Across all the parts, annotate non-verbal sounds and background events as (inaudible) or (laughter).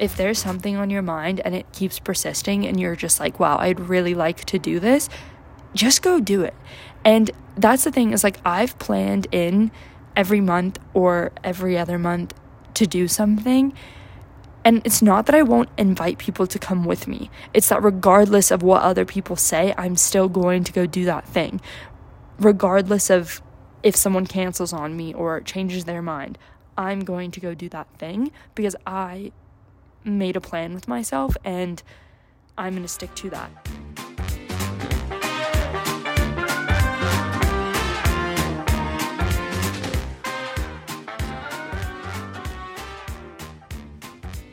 if there's something on your mind and it keeps persisting and you're just like, wow, I'd really like to do this, just go do it. And that's the thing is like, I've planned in every month or every other month to do something. And it's not that I won't invite people to come with me. It's that regardless of what other people say, I'm still going to go do that thing. Regardless of if someone cancels on me or changes their mind, I'm going to go do that thing because I made a plan with myself and I'm going to stick to that.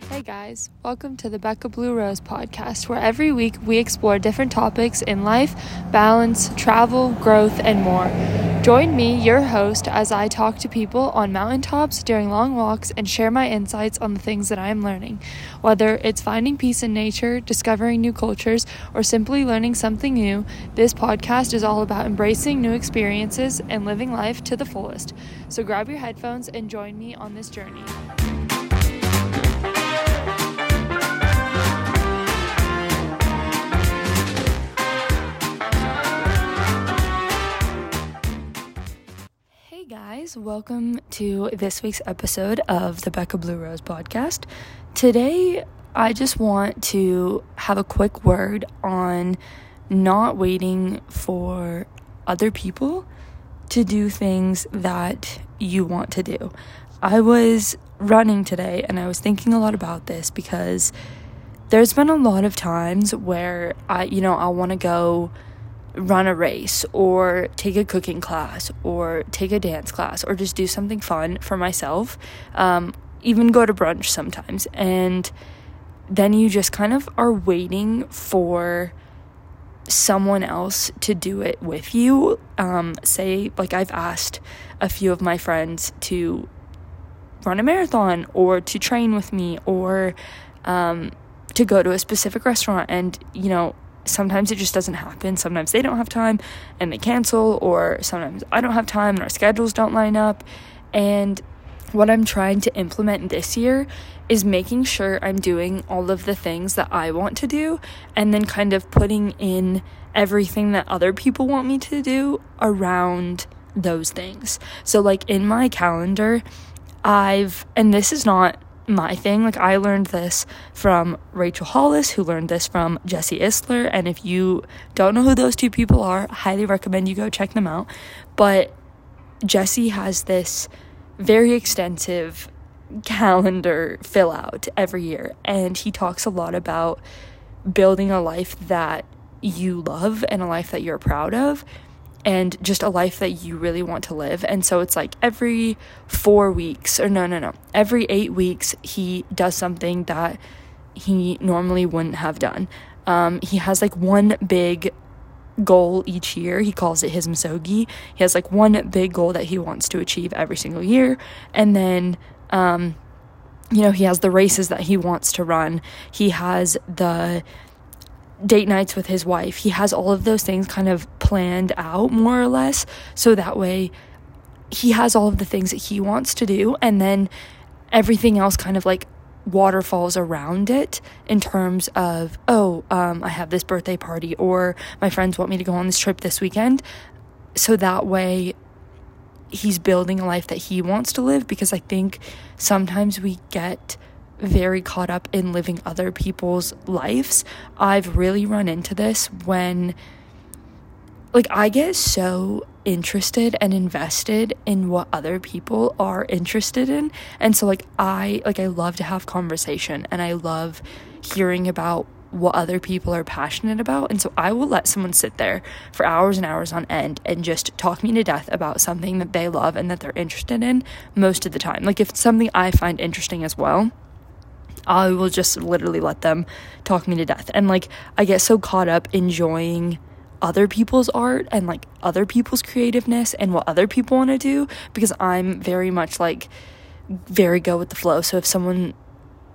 Hey guys, welcome to the Becca Blue Rose podcast, where every week we explore different topics in life, balance, travel, growth, and more. Join me, your host, as I talk to people on mountaintops during long walks and share my insights on the things that I am learning. Whether it's finding peace in nature, discovering new cultures, or simply learning something new, this podcast is all about embracing new experiences and living life to the fullest. So grab your headphones and join me on this journey. Welcome to this week's episode of the Becca Blue Rose podcast. Today, I just want to have a quick word on not waiting for other people to do things that you want to do. I was running today and I was thinking a lot about this because there's been a lot of times where I, you know, I want to go run a race or take a cooking class or take a dance class or just do something fun for myself. Um, even go to brunch sometimes. And then you just kind of are waiting for someone else to do it with you. Um, say, like, I've asked a few of my friends to run a marathon or to train with me or um, to go to a specific restaurant. And, you know, sometimes it just doesn't happen. Sometimes they don't have time and they cancel, or sometimes I don't have time and our schedules don't line up. And what I'm trying to implement this year is making sure I'm doing all of the things that I want to do and then kind of putting in everything that other people want me to do around those things. So, like in my calendar, I've, and this is not my thing. Like I learned this from Rachel Hollis, who learned this from Jesse Itzler. And if you don't know who those two people are, I highly recommend you go check them out. But Jesse has this very extensive calendar fill out every year, and he talks a lot about building a life that you love and a life that you're proud of and just a life that you really want to live. And so it's like every four weeks, or no, no, no, every eight weeks, he does something that he normally wouldn't have done. Um, he has like one big goal each year. He calls it his Misogi. He has like one big goal that he wants to achieve every single year. And then, um, you know, he has the races that he wants to run. He has the date nights with his wife. He has all of those things kind of planned out more or less. So that way he has all of the things that he wants to do and then everything else kind of like waterfalls around it in terms of oh um, i have this birthday party or my friends want me to go on this trip this weekend so that way he's building a life that he wants to live because i think sometimes we get very caught up in living other people's lives. I've really run into this when like I get so interested and invested in what other people are interested in. And so like I like I love to have conversation and I love hearing about what other people are passionate about. And so I will let someone sit there for hours and hours on end and just talk me to death about something that they love and that they're interested in most of the time. Like if it's something I find interesting as well, I will just literally let them talk me to death. And like, I get so caught up enjoying other people's art and like other people's creativeness and what other people want to do because I'm very much like very go with the flow. So if someone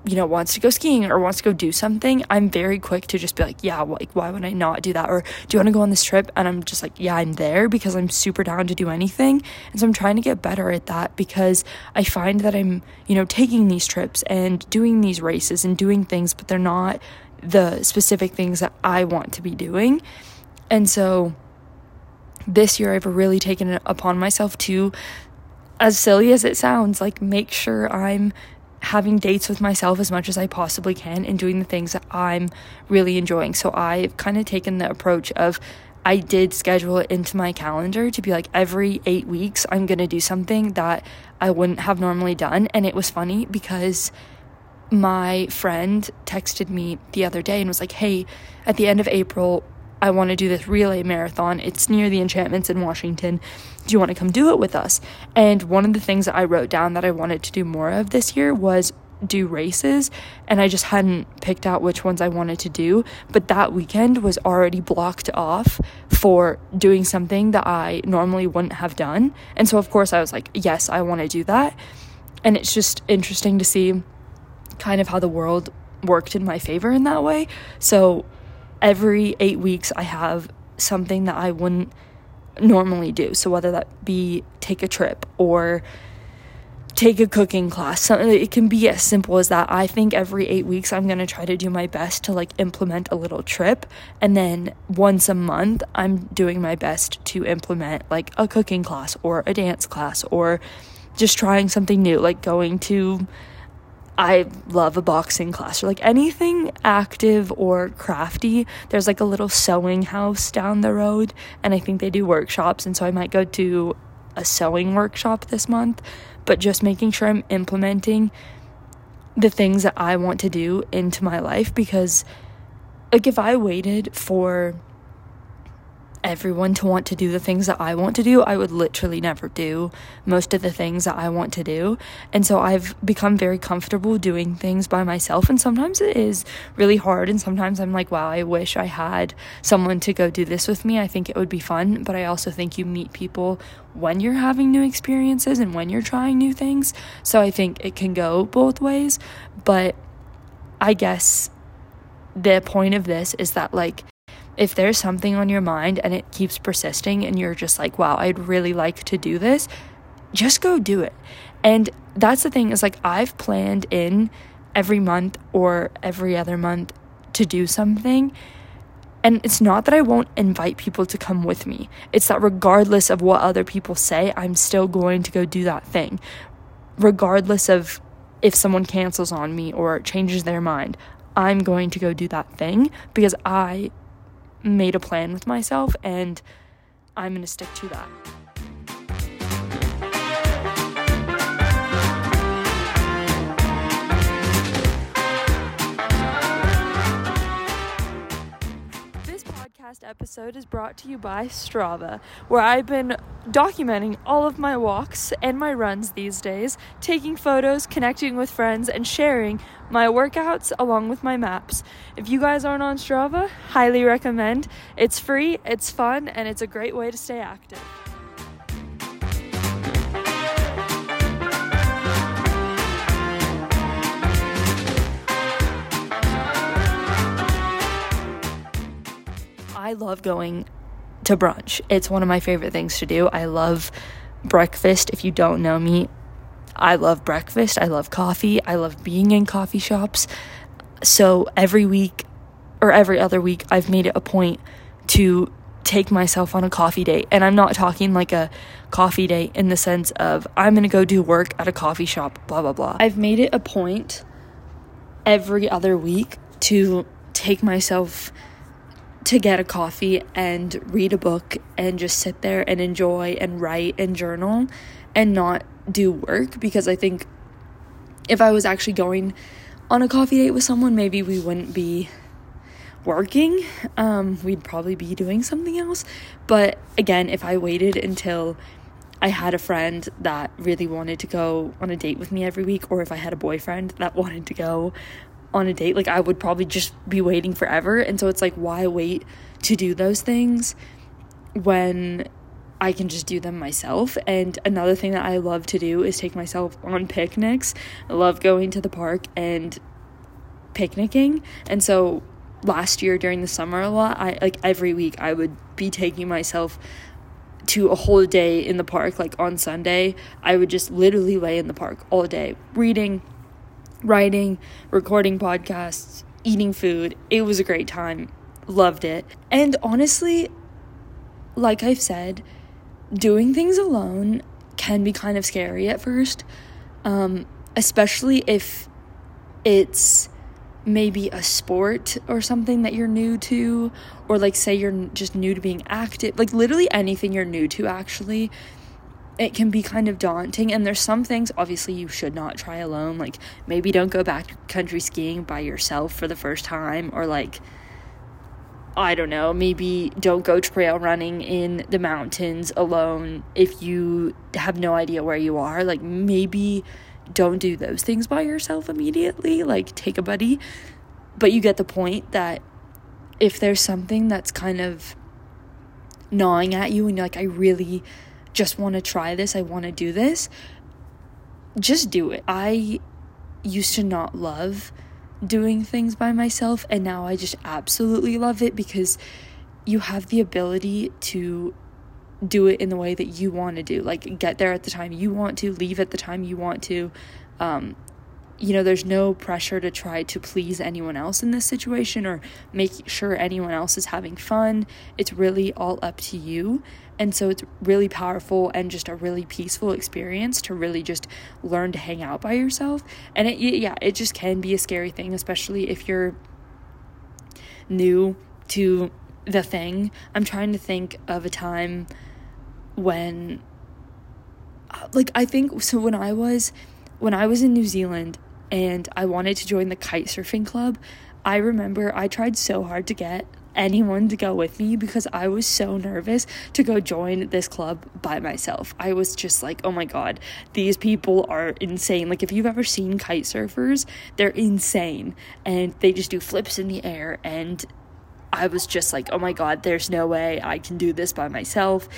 you know, wants to go skiing or wants to go do something, I'm very quick to just be like, yeah, like, why would I not do that? Or do you want to go on this trip? And I'm just like, yeah, I'm there because I'm super down to do anything. And so I'm trying to get better at that because I find that I'm, you know, taking these trips and doing these races and doing things, but they're not the specific things that I want to be doing. And so this year I've really taken it upon myself to as silly as it sounds, like make sure I'm having dates with myself as much as I possibly can and doing the things that I'm really enjoying. So I've kind of taken the approach of I did schedule it into my calendar to be like every eight weeks, I'm going to do something that I wouldn't have normally done. And it was funny because my friend texted me the other day and was like, hey, at the end of April, I want to do this relay marathon. It's near the enchantments in Washington. Do you want to come do it with us? And one of the things that I wrote down that I wanted to do more of this year was do races and I just hadn't picked out which ones I wanted to do but that weekend was already blocked off for doing something that I normally wouldn't have done and so of course I was like yes I want to do that and it's just interesting to see kind of how the world worked in my favor in that way so every 8 weeks I have something that I wouldn't normally do. So whether that be take a trip or take a cooking class, something it can be as simple as that. I think every 8 weeks I'm going to try to do my best to like implement a little trip and then once a month I'm doing my best to implement like a cooking class or a dance class or just trying something new like going to I love a boxing class or like anything active or crafty. There's like a little sewing house down the road, and I think they do workshops. And so I might go to a sewing workshop this month, but just making sure I'm implementing the things that I want to do into my life because, like, if I waited for everyone to want to do the things that I want to do, I would literally never do most of the things that I want to do. And so I've become very comfortable doing things by myself. And sometimes it is really hard. And sometimes I'm like, wow, I wish I had someone to go do this with me. I think it would be fun. But I also think you meet people when you're having new experiences and when you're trying new things. So I think it can go both ways. But I guess the point of this is that, like, if there's something on your mind and it keeps persisting and you're just like, wow, I'd really like to do this, just go do it. And that's the thing is like, I've planned in every month or every other month to do something. And it's not that I won't invite people to come with me. It's that regardless of what other people say, I'm still going to go do that thing. Regardless of if someone cancels on me or changes their mind, I'm going to go do that thing because I made a plan with myself and I'm going to stick to that. Podcast episode is brought to you by Strava, where I've been documenting all of my walks and my runs these days, taking photos, connecting with friends, and sharing my workouts along with my maps. If you guys aren't on Strava, highly recommend. It's free, it's fun, and it's a great way to stay active. I love going to brunch. It's one of my favorite things to do. I love breakfast. If you don't know me, I love breakfast. I love coffee. I love being in coffee shops. So every week or every other week, I've made it a point to take myself on a coffee date. And I'm not talking like a coffee date in the sense of I'm going to go do work at a coffee shop, blah, blah, blah. I've made it a point every other week to take myself to get a coffee and read a book and just sit there and enjoy and write and journal and not do work because I think if I was actually going on a coffee date with someone, maybe we wouldn't be working. Um, we'd probably be doing something else. But again, if I waited until I had a friend that really wanted to go on a date with me every week, or if I had a boyfriend that (laughs) wanted to go on a date, like I would probably just be waiting forever. And so it's like, why wait to do those things when I can just do them myself? And another thing that I love to do is take myself on picnics. I love going to the park and picnicking. And so last year during the summer a lot, I like every week I would be taking myself to a whole day in the park like on Sunday. I would just literally lay in the park all day reading, writing, recording podcasts, eating food. It was a great time. Loved it. And honestly, like I've said, doing things alone can be kind of scary at first, um, especially if it's maybe a sport or something that you're new to, or like say you're just new to being active, like literally anything you're new to, actually. It can be kind of daunting, and there's some things obviously you should not try alone. Like, maybe don't go back country skiing by yourself for the first time, or like, I don't know, maybe don't go trail running in the mountains alone if you have no idea where you are. Like, maybe don't do those things by yourself immediately. Like, take a buddy. But you get the point that if there's something that's kind of gnawing at you and like, I really just want to try this, I want to do this, just do it. I used to not love doing things by myself and now I just absolutely love it because you have the ability to do it in the way that you want to do like get there at the time you want to leave at the time you want to um, you know there's no pressure to try to please anyone else in this situation or make sure anyone else is having fun it's really all up to you and so it's really powerful and just a really peaceful experience to really just learn to hang out by yourself. And it, yeah, it just can be a scary thing, especially if you're new to the thing. I'm trying to think of a time when uh, like I think so when I was when I was in New Zealand and I wanted to join the kite surfing club, I remember I tried so hard to get anyone to go with me because I was so nervous to go join this club by myself. I was just like, oh my god, these people are insane. Like, if you've ever seen kite surfers, they're insane and they just do flips in the air. And I was just like, oh my god, there's no way I can do this by myself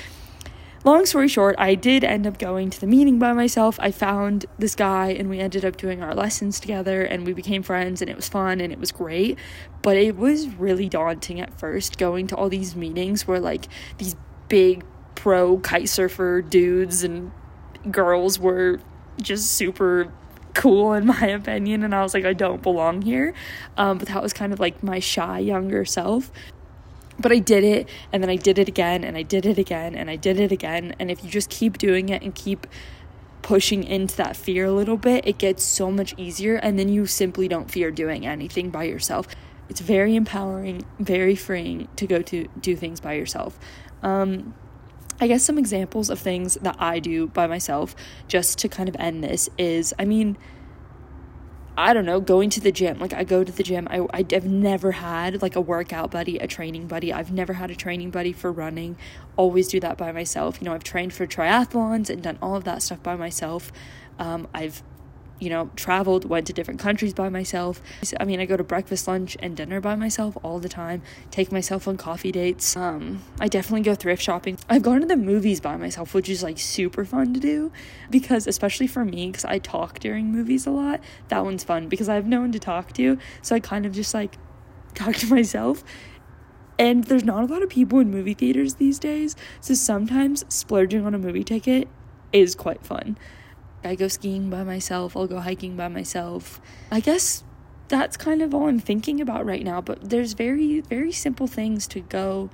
long story short, I did end up going to the meeting by myself. I found this guy and we ended up doing our lessons together and we became friends and it was fun and it was great. But it was really daunting at first going to all these meetings where like these big pro kite surfer dudes and girls were just super cool in (laughs) my opinion and i was like i don't belong here um, but that was kind of like my shy younger self but I did it and then I did it again and I did it again and I did it again. And if you just keep doing it and keep pushing into that fear a little bit, it gets so much easier. And then you simply don't fear doing anything by yourself. It's very empowering, very freeing to go to do things by yourself. Um, I guess some examples of things that I do by myself, just to kind of end this, is I mean, I don't know, going to the gym. Like I go to the gym. I I've never had like a workout buddy, a training buddy. I've never had a training buddy for running. Always do that by myself. You know, I've trained for triathlons and done all of that stuff by myself. Um, I've you know, traveled, went to different countries by myself. I mean, I go to breakfast, lunch, and dinner by myself all the time. Take myself on coffee dates. Um, I definitely go thrift shopping. I've gone to the movies by myself, which is like super fun to do because, especially for me, because I talk during movies a lot. That one's fun because I have no one to talk to, so I kind of just like talk to (laughs) myself. And there's not a lot of people in movie theaters these days, so sometimes splurging on a movie ticket is quite fun. I go skiing by myself, I'll go hiking by myself. I guess that's kind of all I'm thinking about right now, but there's very, very simple things to go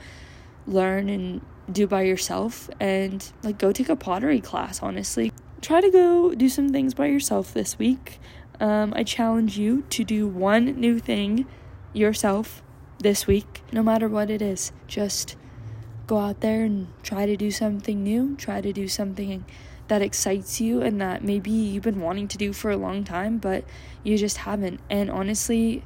learn and do by yourself and like go take a pottery class, honestly. Try to go do some things by yourself this week. Um, I challenge you to do one new thing yourself this week, no matter what it is. Just go out there and try to do something new, try to do something that excites you and that maybe you've been wanting to do for a long time, but you just haven't. And honestly,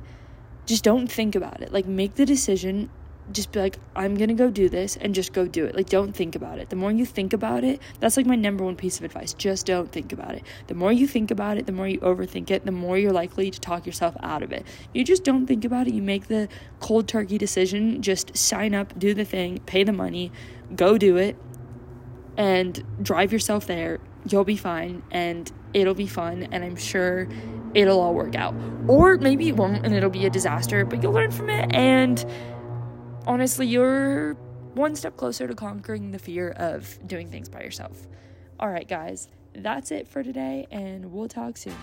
just don't think about it. Like, make the decision. Just be like, I'm gonna go do this and just go do it. Like, don't think about it. The more you think about it, that's like my number one piece of advice. Just don't think about it. The more you think about it, the more you overthink it, the more you're likely to talk yourself out of it. You just don't think about it. You make the cold turkey decision. Just sign up, do the thing, pay the money, go do it, and drive yourself there. You'll be fine and it'll be fun. And I'm sure it'll all work out. Or maybe it won't and it'll be a disaster, but you'll learn from it. And honestly, you're one step closer to conquering the fear of doing things by yourself. All right, guys, that's it for today, and we'll talk soon.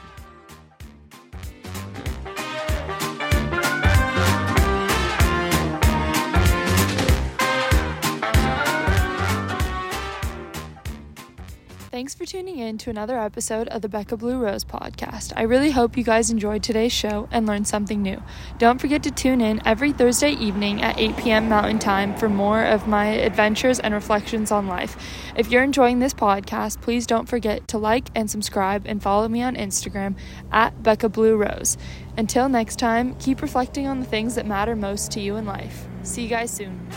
Thanks for tuning in to another episode of the Becca Blue Rose podcast. I really hope you guys enjoyed today's show and learned something new. Don't forget to tune in every Thursday evening at 8 p.m. Mountain Time for more of my adventures and reflections on life. If you're enjoying this podcast, please don't forget to like and subscribe and follow me on Instagram at Becca Blue Rose. Until next time, keep reflecting on the things that matter most to you in life. See you guys soon.